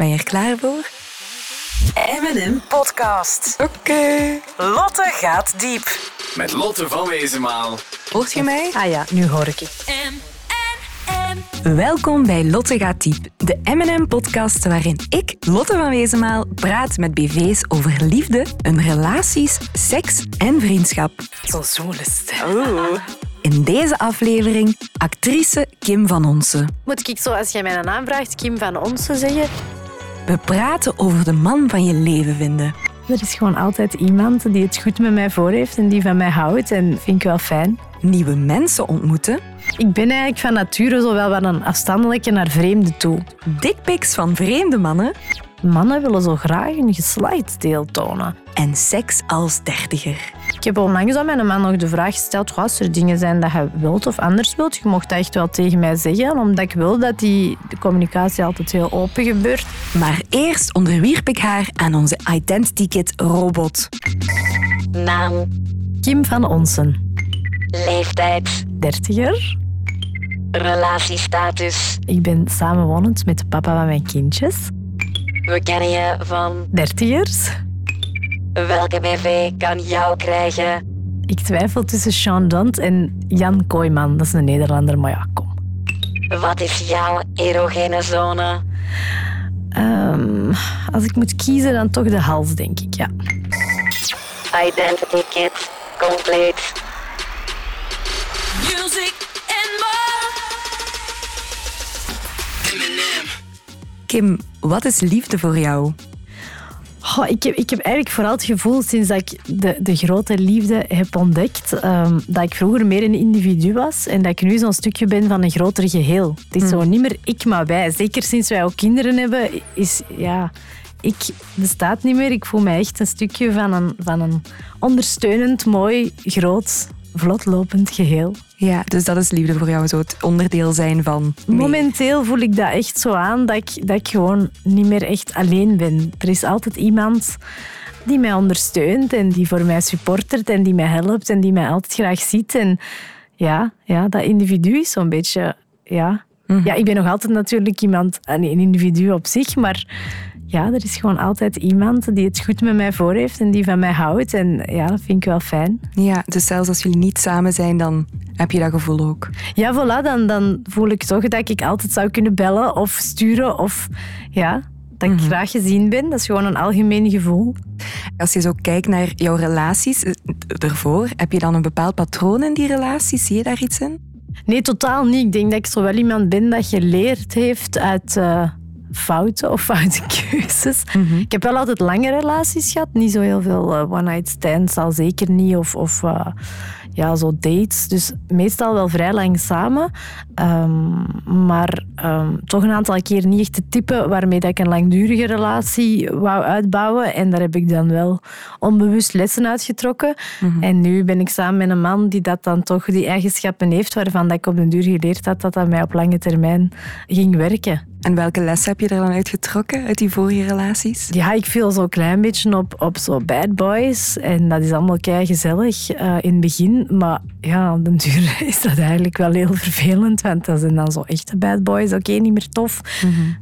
Ben je er klaar voor? M&M Podcast. Oké. Lotte gaat diep. Met Lotte van Wezenmaal. Hoort je mij? Ah ja, nu hoor ik je. Welkom bij Lotte gaat diep, de M&M-podcast waarin ik, Lotte van Wezenmaal, praat met BV's over liefde, hun relaties, seks en vriendschap. Zo zoele stem. In deze aflevering actrice Kim van Onsen. Moet ik zo, als jij mij een naam vraagt, Kim van Onsen zeggen? We praten over de man van je leven vinden. Er is gewoon altijd iemand die het goed met mij voor heeft en die van mij houdt. En vind ik wel fijn. Nieuwe mensen ontmoeten. Ik ben eigenlijk van nature zo wel wat een afstandelijke naar vreemde toe. Dickpics van vreemde mannen. Mannen willen zo graag een geslachtsdeel tonen. En seks als dertiger. Ik heb onlangs aan mijn man nog de vraag gesteld, "Goh, als er dingen zijn dat je wilt of anders wilt, je mocht dat echt wel tegen mij zeggen, omdat ik wil dat die de communicatie altijd heel open gebeurt. Maar eerst onderwierp ik haar aan onze Identity Kit robot. Naam, Kim van Onsen, leeftijd, dertiger. relatiestatus. Ik ben samenwonend met de papa van mijn kindjes. We kennen je van Dertigers. Welke BV kan jou krijgen? Ik twijfel tussen Sean Dont en Jan Kooijman. Dat is een Nederlander, maar ja, kom. Wat is jouw erogene zone? Ehm, als ik moet kiezen, dan toch de hals, denk ik, ja. Identity kit, compleet. Music and more. Kim, wat is liefde voor jou? Ik, heb, ik heb eigenlijk vooral het gevoel, sinds dat ik de, de grote liefde heb ontdekt, ehm, dat ik vroeger meer een individu was en dat ik nu zo'n stukje ben van een groter geheel. Het is zo niet meer ik, maar wij. Zeker sinds wij ook kinderen hebben, is ja, ik bestaat niet meer. Ik voel mij echt een stukje van een, van een ondersteunend, mooi, groot, vlotlopend geheel. Ja, dus dat is liefde voor jou, zo het onderdeel zijn van... Momenteel voel ik dat echt zo aan dat ik, dat ik gewoon niet meer echt alleen ben. Er is altijd iemand die mij ondersteunt en die voor mij supportert en die mij helpt en die mij altijd graag ziet. En ja, ja dat individu is zo'n beetje... Ja. ja, ik ben nog altijd natuurlijk iemand, een individu op zich, maar ja, er is gewoon altijd iemand die het goed met mij voor heeft en die van mij houdt. En ja, dat vind ik wel fijn. Ja, dus zelfs als jullie niet samen zijn, dan heb je dat gevoel ook. Ja, voilà, dan, dan voel ik toch dat ik altijd zou kunnen bellen of sturen of ja, dat ik graag gezien ben. Dat is gewoon een algemeen gevoel. Als je zo kijkt naar jouw relaties eh, ervoor, heb je dan een bepaald patroon in die relaties? Zie je daar iets in? Nee, totaal niet. Ik denk dat ik zo wel iemand ben dat geleerd heeft uit eh, fouten of foute keuzes. Ik heb wel altijd lange relaties gehad. Niet zo heel veel eh, one-night stands, al zeker niet. Of, of eh, ja, zo dates. Dus meestal wel vrij lang samen. Ehm, maar ehm, toch een aantal keer niet echt het type waarmee dat ik een langdurige relatie wou uitbouwen. En daar heb ik dan wel onbewust lessen uitgetrokken. En nu ben ik samen met een man die dat dan toch die eigenschappen heeft waarvan dat ik op den duur geleerd had dat dat mij op lange termijn ging werken. En welke les heb je er dan uitgetrokken uit die vorige relaties? Ja, ik viel zo'n klein beetje op, op zo bad boys. En dat is allemaal kei gezellig eh, in het begin. Maar ja, op den duur is dat eigenlijk wel heel vervelend. Want dat zijn dan zo echte bad boys. Oké, niet meer tof.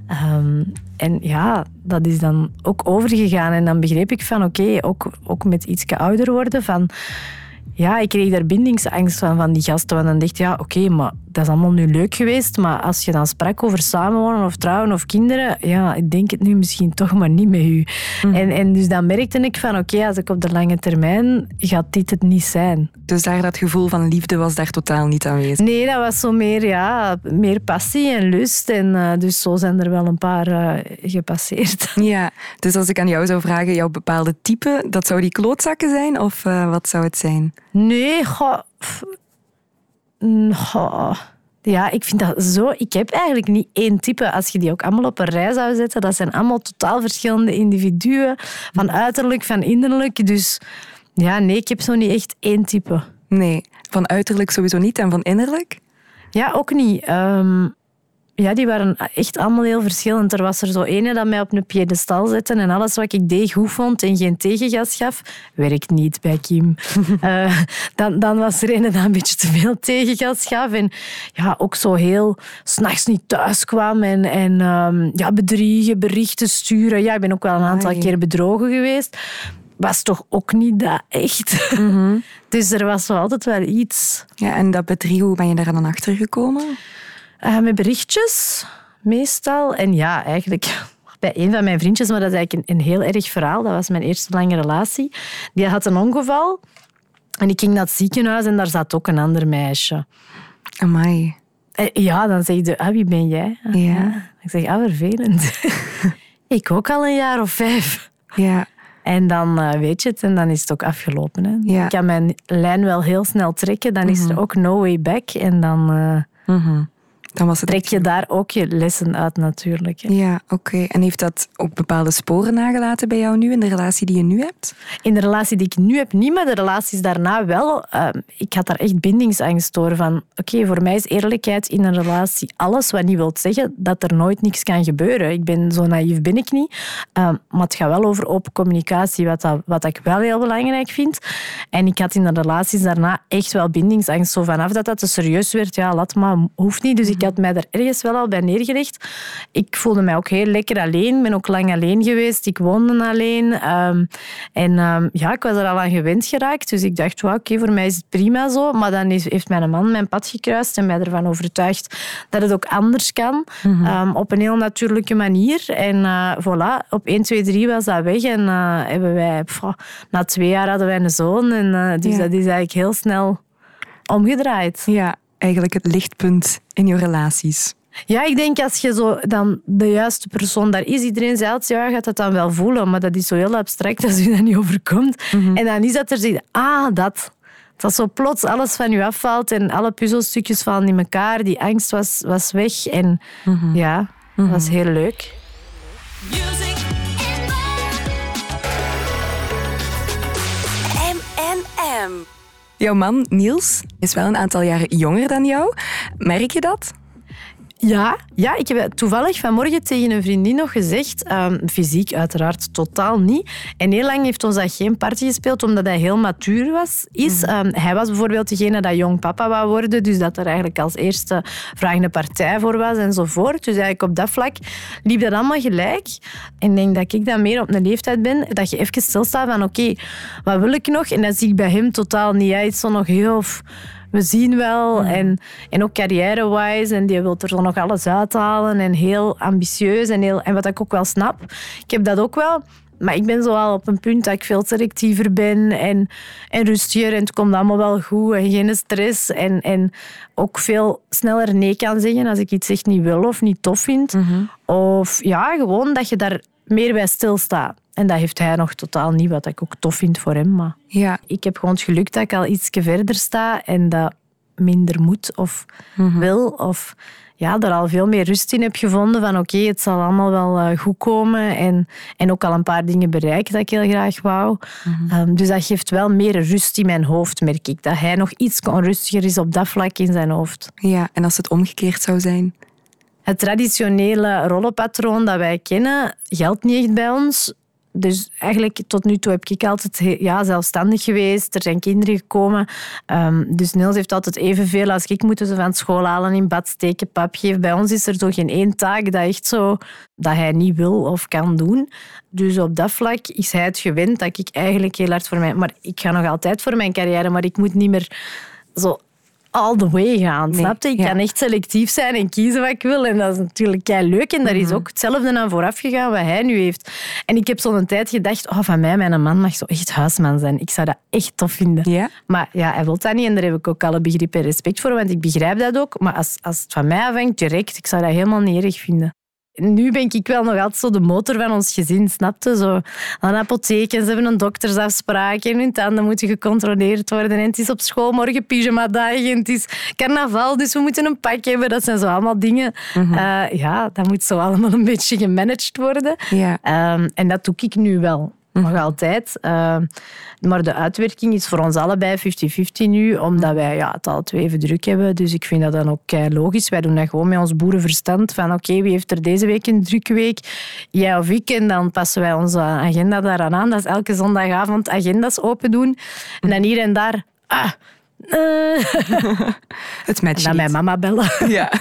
Ehm, en ja, dat is dan ook overgegaan. En dan begreep ik van oké, ook, ook met iets ouder worden van... Ja, ik kreeg daar bindingsangst van, van die gasten. Want dan dacht ik, ja, oké, maar dat is allemaal nu leuk geweest. Maar als je dan sprak over samenwonen of trouwen of kinderen, ja, ik denk het nu misschien toch maar niet met u. En, en dus dan merkte ik van, oké, als ik op de lange termijn, gaat dit het niet zijn. Dus daar dat gevoel van liefde was daar totaal niet aanwezig. Nee, dat was zo meer, ja, meer passie en lust. En eh, dus zo zijn er wel een paar eh, gepasseerd. Ja, dus als ik aan jou zou vragen, jouw bepaalde type, dat zou die klootzakken zijn? Of eh, wat zou het zijn? Nee, goh, Ja, ik vind dat zo... Ik heb eigenlijk niet één type. Als je die ook allemaal op een rij zou zetten, dat zijn allemaal totaal verschillende individuen. Van uiterlijk, van innerlijk. Dus ja, nee, ik heb zo niet echt één type. Nee, van uiterlijk sowieso niet en van innerlijk? Ja, ook niet. Ehm, ja, die waren echt allemaal heel verschillend. Er was er zo ene dat mij op een piedestal zette en alles wat ik deed goed vond en geen tegengas gaf. Werkt niet bij Kim. Eh, dan, dan was er ene dat een beetje te veel tegengas gaf en ja, ook zo heel s'nachts niet thuis kwam en, en ehm, ja, bedriegen, berichten sturen. Ja, ik ben ook wel een aantal Ai. keer bedrogen geweest. Was toch ook niet dat echt. dus er was wel altijd wel iets. Ja, en dat bedriegen, hoe ben je daar dan achter gekomen? Eh, met berichtjes, meestal. En ja, eigenlijk bij een van mijn vriendjes, maar dat is eigenlijk een, een heel erg verhaal. Dat was mijn eerste lange relatie. Die had een ongeval. En ik ging naar het ziekenhuis en daar zat ook een ander meisje. Amai. Eh, Ja, dan zeg je, ah, wie ben jij? Ja. Ik zeg, ah, vervelend. ik ook al een jaar of vijf. Ja. En dan eh, weet je het en dan is het ook afgelopen. Hè. Ja. Ik kan mijn lijn wel heel snel trekken, dan is er ook no way back. En dan eh, Dan was het trek je daar ook je lessen uit natuurlijk. Hè. Ja, oké. En heeft dat ook bepaalde sporen nagelaten bij jou nu in de relatie die je nu hebt? In de relatie die ik nu heb, niet, maar de relaties daarna wel. Eh, ik had daar echt bindingsangst door. Van, oké, voor mij is eerlijkheid in een relatie alles, wat niet wil zeggen dat er nooit niks kan gebeuren. Ik ben zo naïef ben ik niet. Eh, maar het gaat wel over open communicatie, wat, dat, wat ik wel heel belangrijk vind. En ik had in de relaties daarna echt wel bindingsangst. Zo vanaf dat dat te serieus werd, ja, laat maar, hoeft niet. Dus ik had mij daar ergens wel al bij neergelegd. Ik voelde mij ook heel lekker alleen. ben ook lang alleen geweest. Ik woonde alleen. Ehm, en ehm, ja, ik was er al aan gewend geraakt. Dus ik dacht, wauw, oké, voor mij is het prima zo. Maar dan is- heeft mijn man mijn pad gekruist en mij ervan overtuigd dat het ook anders kan. Ehm, op een heel natuurlijke manier. En eh, voilà, op 1, 2, 3 was dat weg. En eh, hebben wij, pff, na twee jaar hadden wij een zoon. En eh, dus Ja. dat is eigenlijk heel snel omgedraaid. Ja, eigenlijk het lichtpunt in je relaties. Ja, ik denk als je zo dan de juiste persoon daar is, iedereen zei altijd, ja, je gaat dat dan wel voelen, maar dat is zo heel abstract als je dat niet overkomt. En dan is dat er zit, ah, dat. Dat zo plots alles van je afvalt en alle puzzelstukjes vallen in elkaar. Die angst was, was weg en ja, dat was heel leuk. Music M&M. Jouw man, Niels, is wel een aantal jaren jonger dan jou. Merk je dat? Ja, ja, ik heb toevallig vanmorgen tegen een vriendin nog gezegd, ehm, fysiek uiteraard totaal niet. En heel lang heeft ons dat geen party gespeeld, omdat hij heel matuur was. Is. Ehm, hij was bijvoorbeeld degene dat jong papa wou worden, dus dat er eigenlijk als eerste vragende partij voor was enzovoort. Dus eigenlijk op dat vlak liep dat allemaal gelijk. En ik denk dat ik dan meer op een leeftijd ben, dat je even stilstaat van oké, wat wil ik nog? En dat zie ik bij hem totaal niet. Hij is zo nog heel we zien wel. En, en ook carrière-wise. En die wil er zo nog alles uithalen. En heel ambitieus. En, heel, en wat ik ook wel snap. Ik heb dat ook wel. Maar ik ben zo al op een punt dat ik veel selectiever ben. En, en rustiger. En het komt allemaal wel goed. En geen stress. En, en ook veel sneller nee kan zeggen als ik iets echt niet wil of niet tof vind. Of ja, gewoon dat je daar meer bij stilstaat. En dat heeft hij nog totaal niet, wat ik ook tof vind voor hem. Maar Ja. ik heb gewoon het geluk dat ik al iets verder sta en dat minder moet of wil. Of ja, er al veel meer rust in heb gevonden van oké, het zal allemaal wel eh, goed komen. En, en ook al een paar dingen bereiken dat ik heel graag wou. Ehm, dus dat geeft wel meer rust in mijn hoofd, merk ik. Dat hij nog iets onrustiger is op dat vlak in zijn hoofd. ja. En als het omgekeerd zou zijn? Het traditionele rollenpatroon dat wij kennen geldt niet echt bij ons. Dus eigenlijk tot nu toe heb ik altijd ja, zelfstandig geweest. Er zijn kinderen gekomen. Ehm, dus Niels heeft altijd evenveel als ik moeten ze van school halen, in bad steken, pap geven. Bij ons is er zo geen één taak dat echt zo dat hij niet wil of kan doen. Dus op dat vlak is hij het gewend dat ik eigenlijk heel hard voor mij... Maar ik ga nog altijd voor mijn carrière, maar ik moet niet meer zo all the way gaan. Nee, snap je? Ik ja. kan echt selectief zijn en kiezen wat ik wil. En dat is natuurlijk kei leuk. En daar Mhm. is ook hetzelfde aan vooraf gegaan wat hij nu heeft. En ik heb zo'n tijd gedacht, oh, van mij, mijn man mag zo echt huisman zijn. Ik zou dat echt tof vinden. Ja? Maar ja, hij wil dat niet en daar heb ik ook alle begrip en respect voor, want ik begrijp dat ook. Maar als, als het van mij afhangt, direct, ik zou dat helemaal niet erg vinden. Nu ben ik wel nog altijd zo de motor van ons gezin, snapte? Zo de apotheek en ze hebben een doktersafspraak en hun tanden moeten gecontroleerd worden. En het is op school morgen pyjama-dag en het is carnaval, dus we moeten een pak hebben. Dat zijn zo allemaal dingen. Eh, ja, dat moet zo allemaal een beetje gemanaged worden. Ja. Ehm, en dat doe ik nu wel. Nog altijd. Eh, maar de uitwerking is voor ons allebei 50-50 nu, omdat wij ja, het al twee even druk hebben. Dus ik vind dat dan ook kei logisch. Wij doen dat gewoon met ons boerenverstand. Van oké, wie heeft er deze week een drukke week? Jij of ik. En dan passen wij onze agenda daaraan aan. Dat is elke zondagavond agendas open doen. En dan hier en daar... Ah, eh. Het match En dan mijn mama bellen. Ja.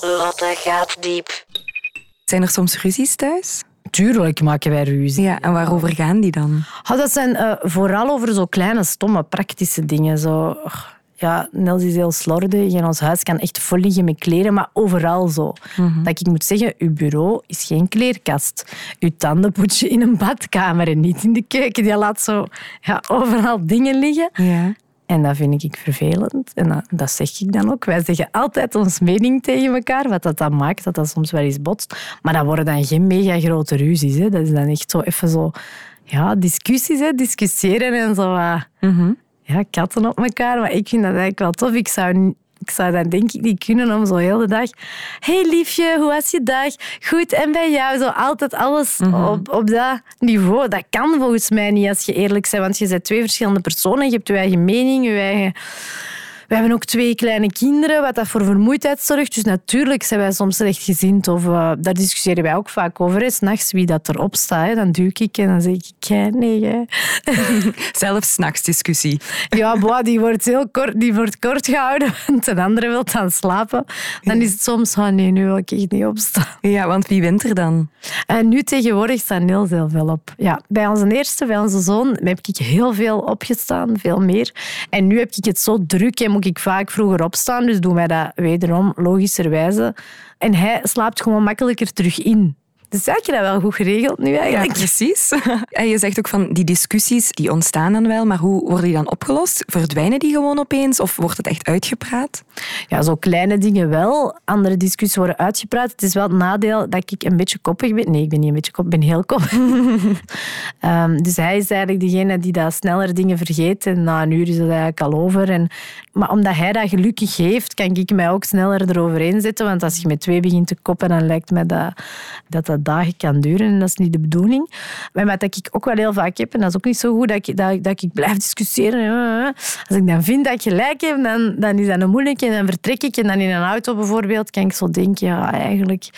Lotte gaat diep. Zijn er soms ruzies thuis? Tuurlijk maken wij ruzie. Ja, en waarover gaan die dan? Oh, dat zijn eh, vooral over zo kleine, stomme, praktische dingen. Zo, ja, Nels is heel slordig en ons huis kan echt vol liggen met kleren, maar overal zo. Dat ik moet zeggen, uw bureau is geen kleerkast. Uw tanden poets je in een badkamer en niet in de keuken. Die laat zo ja, overal dingen liggen. Ja. En dat vind ik vervelend. En dat, dat zeg ik dan ook. Wij zeggen altijd ons mening tegen elkaar, wat dat dan maakt, dat dat soms wel eens botst. Maar dat worden dan geen mega grote ruzies. Hè. Dat is dan echt zo even zo... Ja, discussies, hè. discussiëren en zo. wat, Ja, katten op elkaar. Maar ik vind dat eigenlijk wel tof. Ik zou, ik zou dat denk ik niet kunnen om zo heel de dag... hey, liefje, hoe was je dag? Goed, en bij jou? Zo altijd alles op, op dat niveau. Dat kan volgens mij niet, als je eerlijk bent. Want je bent twee verschillende personen. Je hebt je eigen mening, je eigen... We hebben ook twee kleine kinderen, wat dat voor vermoeidheid zorgt. Dus natuurlijk zijn wij soms slechtgezind. Of, eh, daar discussiëren wij ook vaak over. hè. 's nachts wie dat erop staat, hè. dan duw ik en dan zeg ik... "Jij, Nee, jij. Zelfs s'nachts discussie. Ja, boah, die wordt heel kort, die wordt kort gehouden, want een andere wil dan slapen. Dan is het soms, oh nee, nu wil ik echt niet opstaan. Ja, want wie wint er dan? En nu tegenwoordig staan Niels heel veel op. Ja, bij onze eerste, bij onze zoon, heb ik heel veel opgestaan, veel meer. En nu heb ik het zo druk en ik vaak vroeger opstaan, dus doen wij dat wederom logischerwijze. En hij slaapt gewoon makkelijker terug in. Dus heb je dat wel goed geregeld nu Ja, eigenlijk? precies. En je zegt ook van die discussies, die ontstaan dan wel, maar hoe worden die dan opgelost? Verdwijnen die gewoon opeens of wordt het echt uitgepraat? Ja, zo kleine dingen wel. Andere discussies worden uitgepraat. Het is wel het nadeel dat ik een beetje koppig ben. Nee, ik ben niet een beetje koppig, ik ben heel koppig. Ehm, dus hij is eigenlijk degene die dat sneller dingen vergeet. En na een uur is het eigenlijk al over. En, maar omdat hij dat gelukkig heeft, kan ik mij ook sneller eroverheen zetten. Want als je met twee begint te koppen, dan lijkt mij dat dat, dat dagen kan duren. En dat is niet de bedoeling. Maar wat ik ook wel heel vaak heb, en dat is ook niet zo goed, dat ik, dat, dat ik blijf discussiëren. Als ik dan vind dat ik gelijk heb, dan, dan is dat een moeilijke. En dan vertrek ik. En dan in een auto bijvoorbeeld kan ik zo denken, ja, eigenlijk.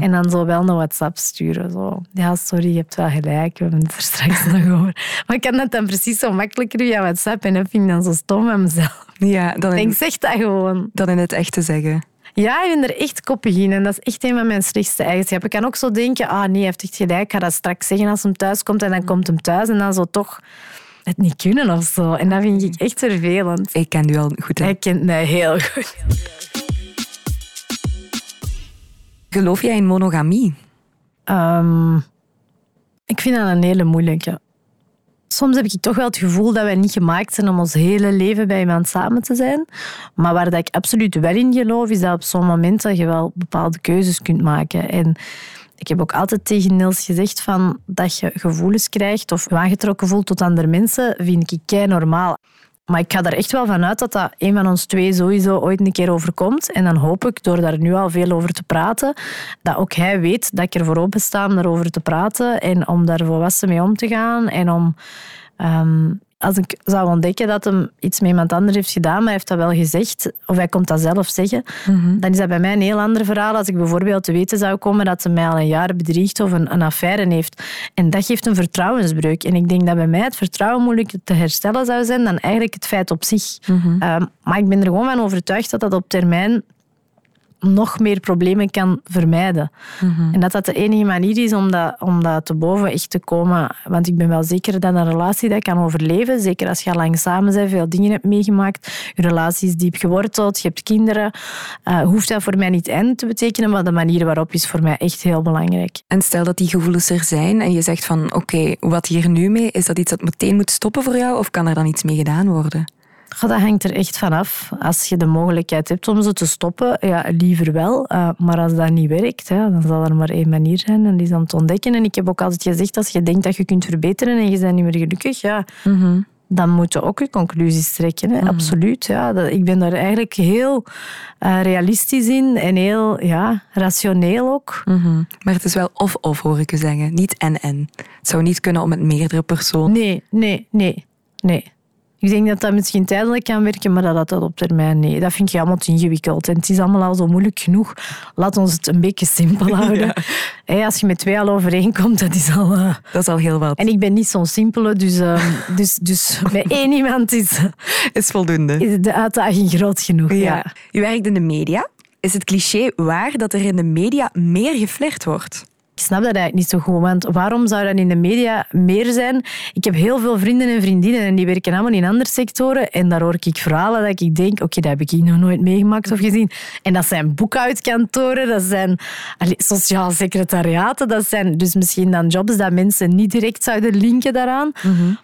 En dan zo wel een WhatsApp sturen. Zo. Ja, sorry, je hebt wel gelijk. We hebben het er straks nog over. Maar ik kan dat dan precies zo makkelijker via WhatsApp. En dat vind ik dan zo stom van mezelf. Ja, dan Ik in, denk, zeg dat gewoon. dan in het echt te zeggen. Ja, ik ben er echt koppig in. En dat is echt een van mijn slechtste eigenschappen. Ik kan ook zo denken, ah nee, hij heeft echt gelijk. Ik ga dat straks zeggen als hem thuis komt. En dan komt hem thuis. En dan zo toch het niet kunnen of zo. En dat vind ik echt vervelend. Ik ken u al goed. hè? Hij kent mij heel goed. Geloof jij in monogamie? Ehm, ik vind dat een hele moeilijke. Soms heb ik toch wel het gevoel dat wij niet gemaakt zijn om ons hele leven bij iemand samen te zijn. Maar waar dat ik absoluut wel in geloof, is dat op zo'n moment je wel bepaalde keuzes kunt maken. En ik heb ook altijd tegen Niels gezegd van dat je gevoelens krijgt of aangetrokken voelt tot andere mensen, vind ik kei normaal. Maar ik ga er echt wel van uit dat dat een van ons twee sowieso ooit een keer overkomt. En dan hoop ik, door daar nu al veel over te praten, dat ook hij weet dat ik er voor open sta om daarover te praten en om daar volwassen mee om te gaan. En om, ehm, als ik zou ontdekken dat hem iets met iemand anders heeft gedaan, maar hij heeft dat wel gezegd, of hij komt dat zelf zeggen, dan is dat bij mij een heel ander verhaal. Als ik bijvoorbeeld te weten zou komen dat hij mij al een jaar bedriegt of een, een affaire heeft. En dat geeft een vertrouwensbreuk. En ik denk dat bij mij het vertrouwen moeilijk te herstellen zou zijn dan eigenlijk het feit op zich. Ehm, maar ik ben er gewoon van overtuigd dat dat op termijn nog meer problemen kan vermijden. En dat dat de enige manier is om dat, om dat te boven echt te komen. Want ik ben wel zeker dat een relatie dat kan overleven. Zeker als je al lang samen bent, veel dingen hebt meegemaakt. Je relatie is diep geworteld, je hebt kinderen. eh, hoeft dat voor mij niet einde te betekenen, maar de manier waarop is voor mij echt heel belangrijk. En stel dat die gevoelens er zijn en je zegt van oké, wat hier nu mee? Is dat iets dat meteen moet stoppen voor jou of kan er dan iets mee gedaan worden? Ja, dat hangt er echt vanaf. Als je de mogelijkheid hebt om ze te stoppen, ja, liever wel. Eh, maar als dat niet werkt, ja, dan zal er maar één manier zijn en die is om te ontdekken. En ik heb ook altijd gezegd, als je denkt dat je kunt verbeteren en je bent niet meer gelukkig, ja, dan moet je ook je conclusies trekken. Hè? Absoluut. Ja. Dat, ik ben daar eigenlijk heel eh, realistisch in en heel ja, rationeel ook. Mhm. Maar het is wel of-of, hoor ik u zeggen. Niet en-en. Het zou niet kunnen om met meerdere personen. Nee, nee, nee, nee. Ik denk dat dat misschien tijdelijk kan werken, maar dat dat, dat op termijn nee. Dat vind ik allemaal te ingewikkeld. En het is allemaal al zo moeilijk genoeg. Laat ons het een beetje simpel houden. Als je met twee al overeenkomt, dat is al... eh, Dat is al heel wat. En ik ben niet zo'n simpele, dus, ehm, dus, dus met één iemand is, is voldoende. is de uitdaging groot genoeg. Ja. Ja. U werkt in de media. Is het cliché waar dat er in de media meer geflirt wordt? Snap dat eigenlijk niet zo goed, want waarom zou dat in de media meer zijn? Ik heb heel veel vrienden en vriendinnen en die werken allemaal in andere sectoren en daar hoor ik verhalen dat ik denk, oké, dat heb ik nog nooit meegemaakt of gezien. En dat zijn boekhoudkantoren, dat zijn sociaal secretariaten, dat zijn dus misschien dan jobs dat mensen niet direct zouden linken daaraan.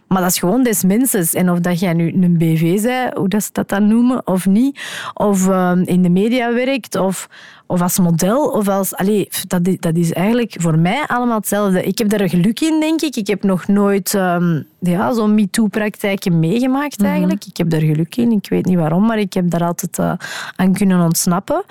Maar dat is gewoon des mensen. En of dat jij nu een BV bent, hoe dat ze dat dan noemen, of niet, of ehm, in de media werkt, of of als model, of als... Allee, dat, is, dat is eigenlijk voor mij allemaal hetzelfde. Ik heb daar geluk in, denk ik. Ik heb nog nooit ehm, ja, zo'n MeToo-praktijken meegemaakt, eigenlijk. Ik heb daar geluk in. Ik weet niet waarom, maar ik heb daar altijd eh, aan kunnen ontsnappen.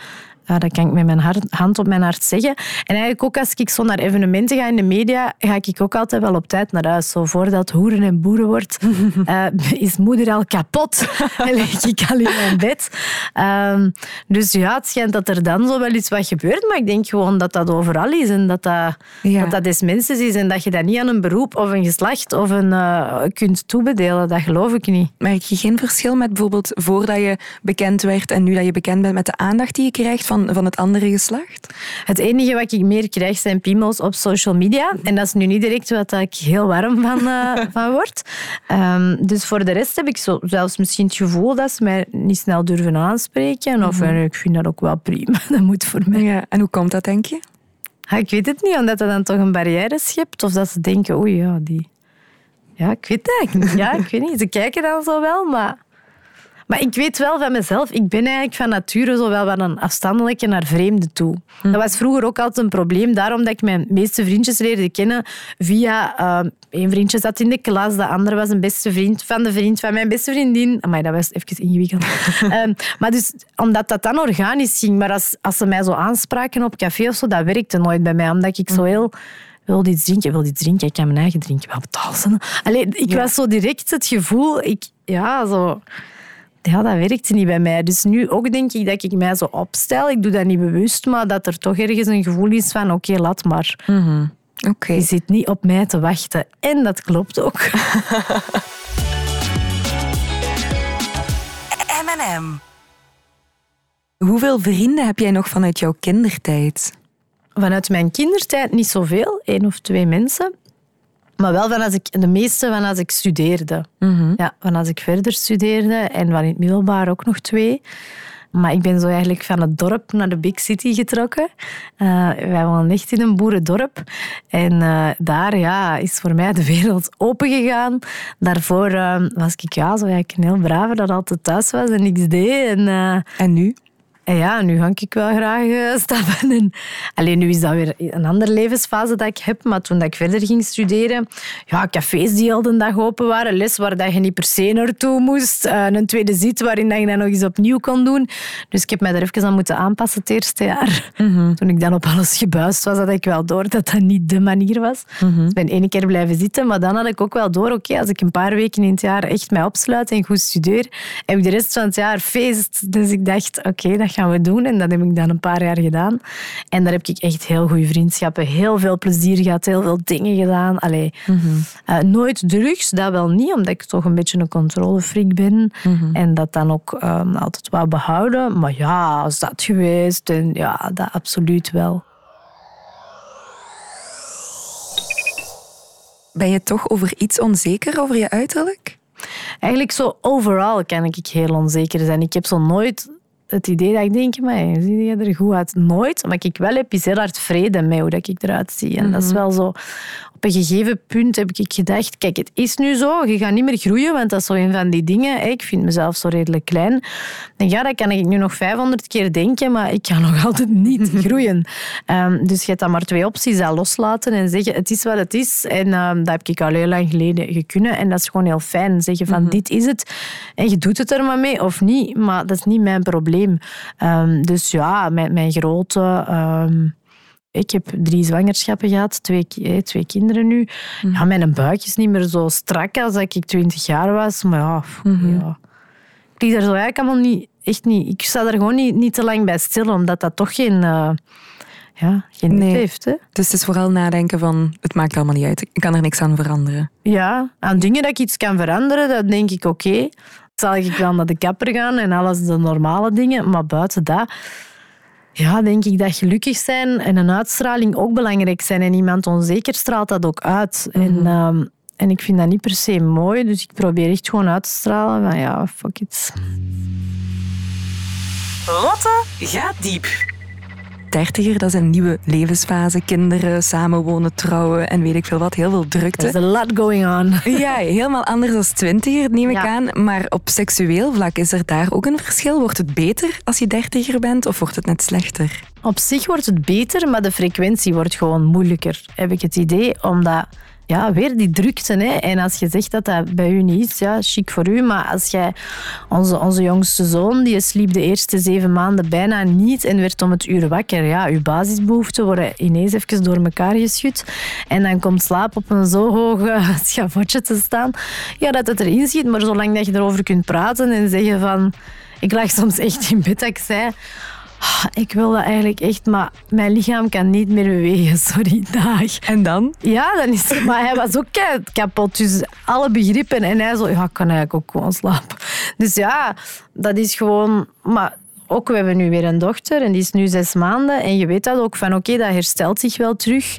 Ja, dat kan ik met mijn hart- hand op mijn hart zeggen. En eigenlijk ook als ik zo naar evenementen ga in de media, ga ik ook altijd wel op tijd naar huis. Zo voordat hoeren en boeren wordt, eh, is moeder al kapot. en lig ik al in mijn bed. Ehm, dus ja, het schijnt dat er dan zo wel iets wat gebeurt. Maar ik denk gewoon dat dat overal is. En dat dat, Ja. dat, dat des mensen is. En dat je dat niet aan een beroep of een geslacht of een, eh, kunt toebedelen. Dat geloof ik niet. Merk je geen verschil met bijvoorbeeld voordat je bekend werd en nu dat je bekend bent met de aandacht die je krijgt van, van het andere geslacht? Het enige wat ik meer krijg zijn piemels op social media. En dat is nu niet direct wat ik heel warm van, eh, van word. Ehm, dus voor de rest heb ik zo, zelfs misschien het gevoel dat ze mij niet snel durven aanspreken. Of eh, ik vind dat ook wel prima. Dat moet voor mij. Ja. En hoe komt dat, denk je? Ja, ik weet het niet, omdat dat dan toch een barrière schept. Of dat ze denken, oei, ja, die... Ja, ik weet het eigenlijk niet. Ja, ik weet niet. Ze kijken dan zo wel, maar... Maar ik weet wel van mezelf, ik ben eigenlijk van nature zo wel wat een afstandelijke naar vreemden toe. Dat was vroeger ook altijd een probleem, daarom dat ik mijn meeste vriendjes leerde kennen via... eh Eén vriendje zat in de klas, de andere was een beste vriend van de vriend van mijn beste vriendin. Maar dat was even ingewikkeld. Ehm, maar dus, omdat dat dan organisch ging, maar als, als ze mij zo aanspraken op café of zo, dat werkte nooit bij mij, omdat ik zo heel wil dit drinken, wil dit drinken, ik kan mijn eigen drinken wel betalen. Allee, ik was zo direct het gevoel, ik, ja, zo... Ja, dat werkte niet bij mij. Dus nu ook denk ik dat ik mij zo opstel. Ik doe dat niet bewust, maar dat er toch ergens een gevoel is van oké, laat maar. Oké. Je zit niet op mij te wachten. En dat klopt ook. M&M. Hoeveel vrienden heb jij nog vanuit jouw kindertijd? Vanuit mijn kindertijd niet zoveel, één of twee mensen. Maar wel van als ik, de meeste van als ik studeerde. Ja, van als ik verder studeerde en van in het middelbaar ook nog twee. Maar ik ben zo eigenlijk van het dorp naar de big city getrokken. Eh, wij wonen echt in een boerendorp. En eh, daar ja, is voor mij de wereld open gegaan. Daarvoor eh, was ik ja, zo eigenlijk een heel brave dat altijd thuis was en niks deed. En, En nu? En ja, nu ga ik wel graag eh, stappen. En, alleen nu is dat weer een andere levensfase dat ik heb. Maar toen dat ik verder ging studeren, ja, cafés die al de dag open waren, les waar dat je niet per se naartoe moest, eh, een tweede zit waarin dat je dat nog eens opnieuw kon doen. Dus ik heb mij daar even aan moeten aanpassen het eerste jaar. Toen ik dan op alles gebuist was, had ik wel door dat dat niet de manier was. Dus ik ben één keer blijven zitten, maar dan had ik ook wel door, oké, als ik een paar weken in het jaar echt mij opsluit en goed studeer, heb ik de rest van het jaar feest. Dus ik dacht, oké, dat gaan we doen. En dat heb ik dan een paar jaar gedaan. En daar heb ik echt heel goede vriendschappen, heel veel plezier gehad, heel veel dingen gedaan. Allee, eh, nooit drugs, dat wel niet, omdat ik toch een beetje een controlefreak ben. En dat dan ook ehm, altijd wou behouden. Maar ja, is dat geweest? En ja, dat absoluut wel. Ben je toch over iets onzeker over je uiterlijk? Eigenlijk zo overal kan ik heel onzeker zijn. Ik heb zo nooit het idee dat ik denk, maar zie je er goed uit? Nooit. Maar ik wel heb is heel hard vrede met hoe dat ik eruit zie. En dat is wel zo... Op een gegeven punt heb ik gedacht, kijk, het is nu zo, je gaat niet meer groeien, want dat is zo een van die dingen. Ik vind mezelf zo redelijk klein. En ja, dat kan ik nu nog 500 keer denken, maar ik kan nog altijd niet groeien. Ehm, dus je hebt dan maar twee opties, dat loslaten en zeggen, het is wat het is. En ehm, dat heb ik al heel lang geleden gekunnen. En dat is gewoon heel fijn, zeggen van, dit is het. En je doet het er maar mee, of niet, maar dat is niet mijn probleem. Ehm, dus ja, mijn, mijn grote... ik heb drie zwangerschappen gehad, twee, eh, twee kinderen nu. Ja, mijn buik is niet meer zo strak als dat ik twintig jaar was. Maar ja, pff, ja. ik lig daar zo eigenlijk allemaal niet, echt niet... Ik sta er gewoon niet, niet te lang bij stil, omdat dat toch geen, eh, ja, geen Nee. heeft. Hè? Dus het is vooral nadenken van, het maakt allemaal niet uit. Ik kan er niks aan veranderen. Ja, aan dingen dat ik iets kan veranderen, dat denk ik oké. Zal ik wel naar de kapper gaan en alles de normale dingen. Maar buiten dat, ja, denk ik dat gelukkig zijn en een uitstraling ook belangrijk zijn. En iemand onzeker straalt dat ook uit. En, ehm, en ik vind dat niet per se mooi, dus ik probeer echt gewoon uit te stralen van ja, fuck it. Lotte gaat diep. Dertiger, dat is een nieuwe levensfase. Kinderen, samenwonen, trouwen en weet ik veel wat. Heel veel drukte. There's a lot going on. Ja, helemaal anders dan twintiger, neem ik Ja. aan. Maar op seksueel vlak is er daar ook een verschil. Wordt het beter als je dertiger bent of wordt het net slechter? Op zich wordt het beter, maar de frequentie wordt gewoon moeilijker, heb ik het idee. Omdat, ja, weer die drukte. Hè. En als je zegt dat dat bij u niet is, ja, chic voor u. Maar als jij, onze, onze jongste zoon, die sliep de eerste zeven maanden bijna niet en werd om het uur wakker. Ja, uw basisbehoeften worden ineens even door elkaar geschud. En dan komt slaap op een zo hoog schavotje te staan. Ja, dat het erin zit, maar zolang dat je erover kunt praten en zeggen van... Ik lag soms echt in bed ik zei... "Ah, Ik wil dat eigenlijk echt, maar mijn lichaam kan niet meer bewegen. Sorry, dag. En dan? Ja, dan is het, maar hij was ook kapot. Dus alle begrippen. En hij zo, ja, ik kan eigenlijk ook gewoon slapen. Dus ja, dat is gewoon... Maar ook, we hebben nu weer een dochter en die is nu zes maanden. En je weet dat ook van, oké, dat herstelt zich wel terug.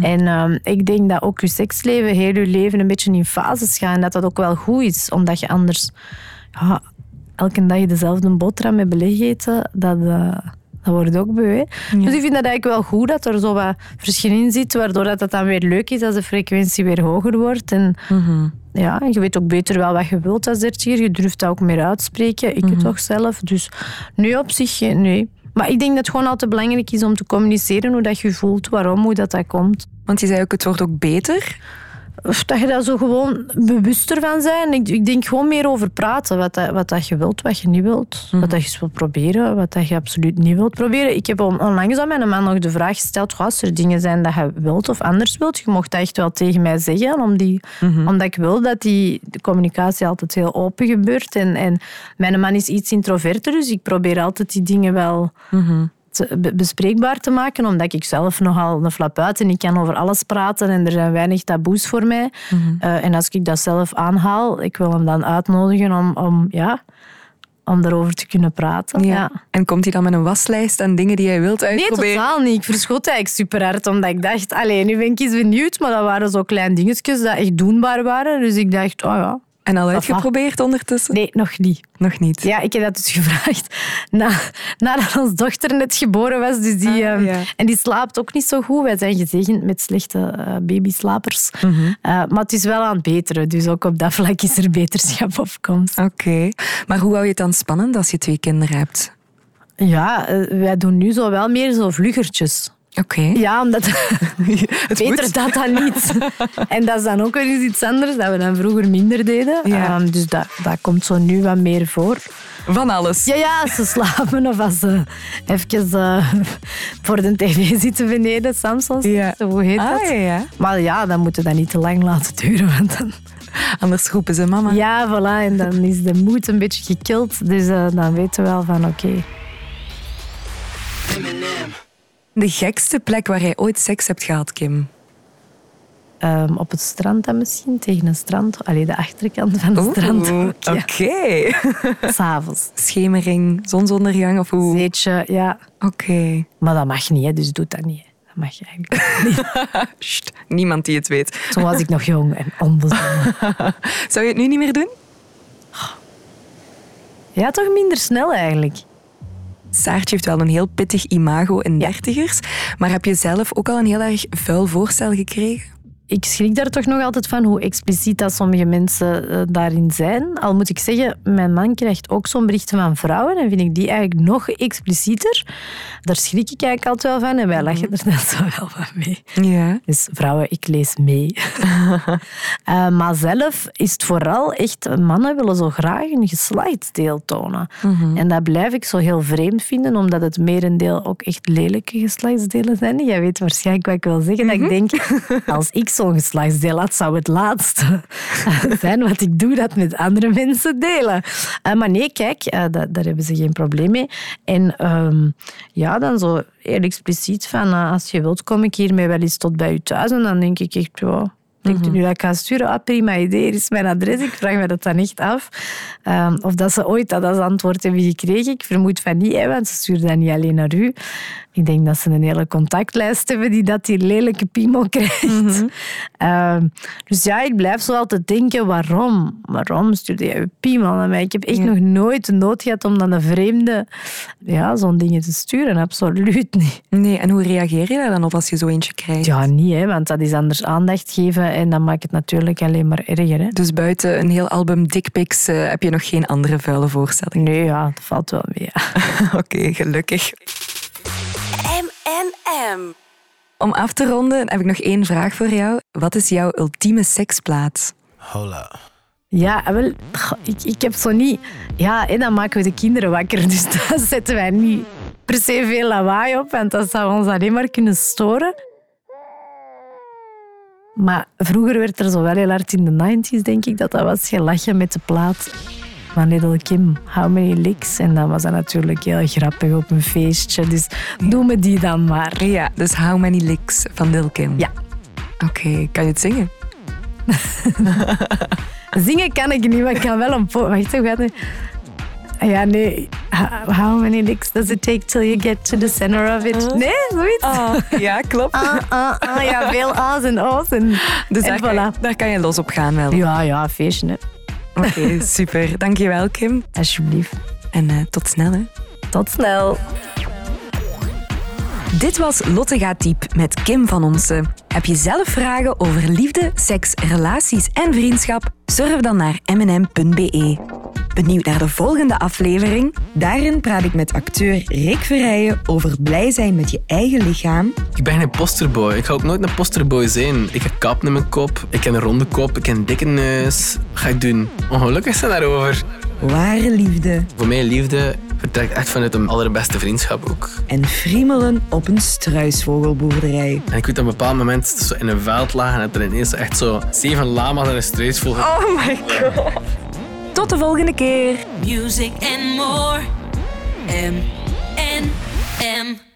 En ehm, ik denk dat ook je seksleven, heel je leven een beetje in fases gaat. En dat dat ook wel goed is, omdat je anders... Ja, elke dag dezelfde boterham met beleg eten, dat... eh, dat wordt ook beu. Dus ik vind dat eigenlijk wel goed dat er zo wat verschil in zit, waardoor dat het dan weer leuk is als de frequentie weer hoger wordt. En ja, je weet ook beter wel wat je wilt als dertiger. Je durft dat ook meer uitspreken. Ik het toch zelf. Dus nu op zich, eh, nee. Maar ik denk dat het gewoon altijd belangrijk is om te communiceren hoe dat je voelt, waarom, hoe dat, dat komt. Want je zei ook, het wordt ook beter. Of dat je daar zo gewoon bewuster van bent. Ik, ik denk gewoon meer over praten. Wat, dat, wat dat je wilt, wat je niet wilt. Wat dat je wilt proberen, wat dat je absoluut niet wilt proberen. Ik heb on- onlangs aan mijn man nog de vraag gesteld. "Goh, Als er dingen zijn dat je wilt of anders wilt, je mocht dat echt wel tegen mij zeggen. Om die, Omdat ik wil dat die de communicatie altijd heel open gebeurt. En, en mijn man is iets introverter, dus ik probeer altijd die dingen wel te- be- bespreekbaar te maken, omdat ik zelf nogal een flap uit en ik kan over alles praten en er zijn weinig taboes voor mij. Eh, en als ik dat zelf aanhaal, ik wil hem dan uitnodigen om, om, ja, om daarover te kunnen praten. Ja. En komt hij dan met een waslijst aan dingen die jij wilt Nee, uitproberen? totaal niet. Ik verschot eigenlijk super hard, omdat ik dacht, allee, nu ben ik eens benieuwd, maar dat waren zo kleine dingetjes dat echt doenbaar waren. Dus ik dacht, oh ja. En al uitgeprobeerd ondertussen? Nee, nog niet. Nog niet. Ja, ik heb dat dus gevraagd na, nadat onze dochter net geboren was. Dus die, Ah, ehm, ja. En die slaapt ook niet zo goed. Wij zijn gezegend met slechte eh, babyslapers. Mhm. Eh, maar het is wel aan het beteren. Dus ook op dat vlak is er beterschap op komst. Oké. Maar hoe hou je het dan spannend als je twee kinderen hebt? Ja, eh, wij doen nu zo wel meer zo vluggertjes. Oké. Ja, omdat... Het Beter moet. dat dan niet. En dat is dan ook weer eens iets anders dat we dan vroeger minder deden. Ja. Ehm, dus dat, dat komt zo nu wat meer voor. Van alles. Ja, ja, als ze slapen of als ze even eh, voor de tv zitten beneden, Samsung. Ja. Hoe heet dat? Ah, ja, ja. Maar ja, dan moeten we dat niet te lang laten duren. Want dan... Anders roepen ze mama. Ja, voilà. En dan is de moed een beetje gekild. Dus eh, dan weten we wel van oké. De gekste plek waar jij ooit seks hebt gehad, Kim? ehm, op het strand dan misschien, tegen een strand. Allee, de achterkant van het strand. Oeh, ja. Oké. S'avonds. Schemering, zonsondergang of hoe? Zeetje, ja. Oké. Maar dat mag niet, hè, dus doe dat niet. hè. Dat mag je eigenlijk niet. Sst, Niemand die het weet. Toen was ik nog jong en onbezonnen. Zou je het nu niet meer doen? Ja, toch minder snel eigenlijk. Saartje heeft wel een heel pittig imago in dertigers. Maar heb je zelf ook al een heel erg vuil voorstel gekregen? Ik schrik daar toch nog altijd van hoe expliciet dat sommige mensen eh, daarin zijn. Al moet ik zeggen, mijn man krijgt ook zo'n berichten van vrouwen en vind ik die eigenlijk nog explicieter. Daar schrik ik eigenlijk altijd wel van en wij lachen er net zo wel van mee. Ja. Dus vrouwen, ik lees mee. Eh, maar zelf is het vooral echt, mannen willen zo graag een geslachtsdeel tonen. En dat blijf ik zo heel vreemd vinden, omdat het merendeel ook echt lelijke geslachtsdelen zijn. Jij weet waarschijnlijk wat ik wil zeggen. Dat ik denk, als ik zo'n geslachtsdeel had, zou het laatste zijn wat ik doe, dat met andere mensen delen. Eh, maar nee, kijk, eh, da- daar hebben ze geen probleem mee. En ehm, ja, dan zo heel expliciet van, eh, als je wilt, kom ik hiermee wel eens tot bij u thuis. En dan denk ik echt, ja... Denkt u nu dat ik ga sturen? Ah, prima idee, hier is mijn adres. Ik vraag me dat dan echt af. Ehm, of dat ze ooit dat als antwoord hebben gekregen. Ik vermoed van niet, hè, want ze sturen dat niet alleen naar u. Ik denk dat ze een hele contactlijst hebben die dat die lelijke piemel krijgt. Ehm, dus ja, ik blijf zo altijd denken, waarom? Waarom stuurde jij je piemel naar mij? Ik heb echt nog nooit de nood gehad om dan een vreemde ja, zo'n dingen te sturen. Absoluut niet. Nee, en hoe reageer je daar dan op als je zo eentje krijgt? Ja, niet, hè, want dat is anders aandacht geven en dan maakt het natuurlijk alleen maar erger. Hè. Dus buiten een heel album dickpics eh, heb je nog geen andere vuile voorstelling? Nee, ja, dat valt wel mee. Ja. Oké, gelukkig. M&M. Om af te ronden heb ik nog één vraag voor jou. Wat is jouw ultieme seksplaats? Hola. Ja, wel, ik, ik heb zo niet... Ja, en dan maken we de kinderen wakker, dus daar zetten wij niet per se veel lawaai op, want dat zou ons alleen maar kunnen storen. Maar vroeger werd er zo wel heel hard in de 90s, denk ik, dat dat was gelachen met de plaat van Little Kim, How Many Licks. En dan was dat natuurlijk heel grappig op een feestje, dus doen we die dan maar. Ja, dus How Many Licks van Lil Kim. Ja. Oké, kan je het zingen? Zingen kan ik niet, maar ik kan wel een po... Wacht, hoe gaat het? Ja, nee. How many licks does it take till you get to the center of it? Nee, zoiets? ja, klopt. Ah, ah, ah, ja, veel A's en O's. En, dus en daar, kan je, voilà. daar kan je los op gaan wel. Ja, ja, feestje. Hè. Oké, super. Dankjewel, Kim. Alsjeblieft. En eh, tot snel, hè. Tot snel. Dit was Lotte gaat diep met Kim van Onsen. Heb je zelf vragen over liefde, seks, relaties en vriendschap? Surf dan naar mnm.be. Benieuwd naar de volgende aflevering? Daarin praat ik met acteur Rick Verrijen over blij zijn met je eigen lichaam, Ik ben geen posterboy. Ik ga ook nooit een posterboy zijn. Ik heb kap in mijn kop. Ik heb een ronde kop. Ik heb een dikke neus. Wat ga ik doen? Ongelukkig zijn daarover. ware liefde Voor mij liefde vertrekt echt vanuit een allerbeste vriendschap ook. en friemelen op een struisvogelboerderij. En ik weet op een bepaald moment zo in een veld lagen en dat er ineens echt zo zeven lama's en een struisvogel. Oh my god. Tot de volgende keer. Music and more. M&M.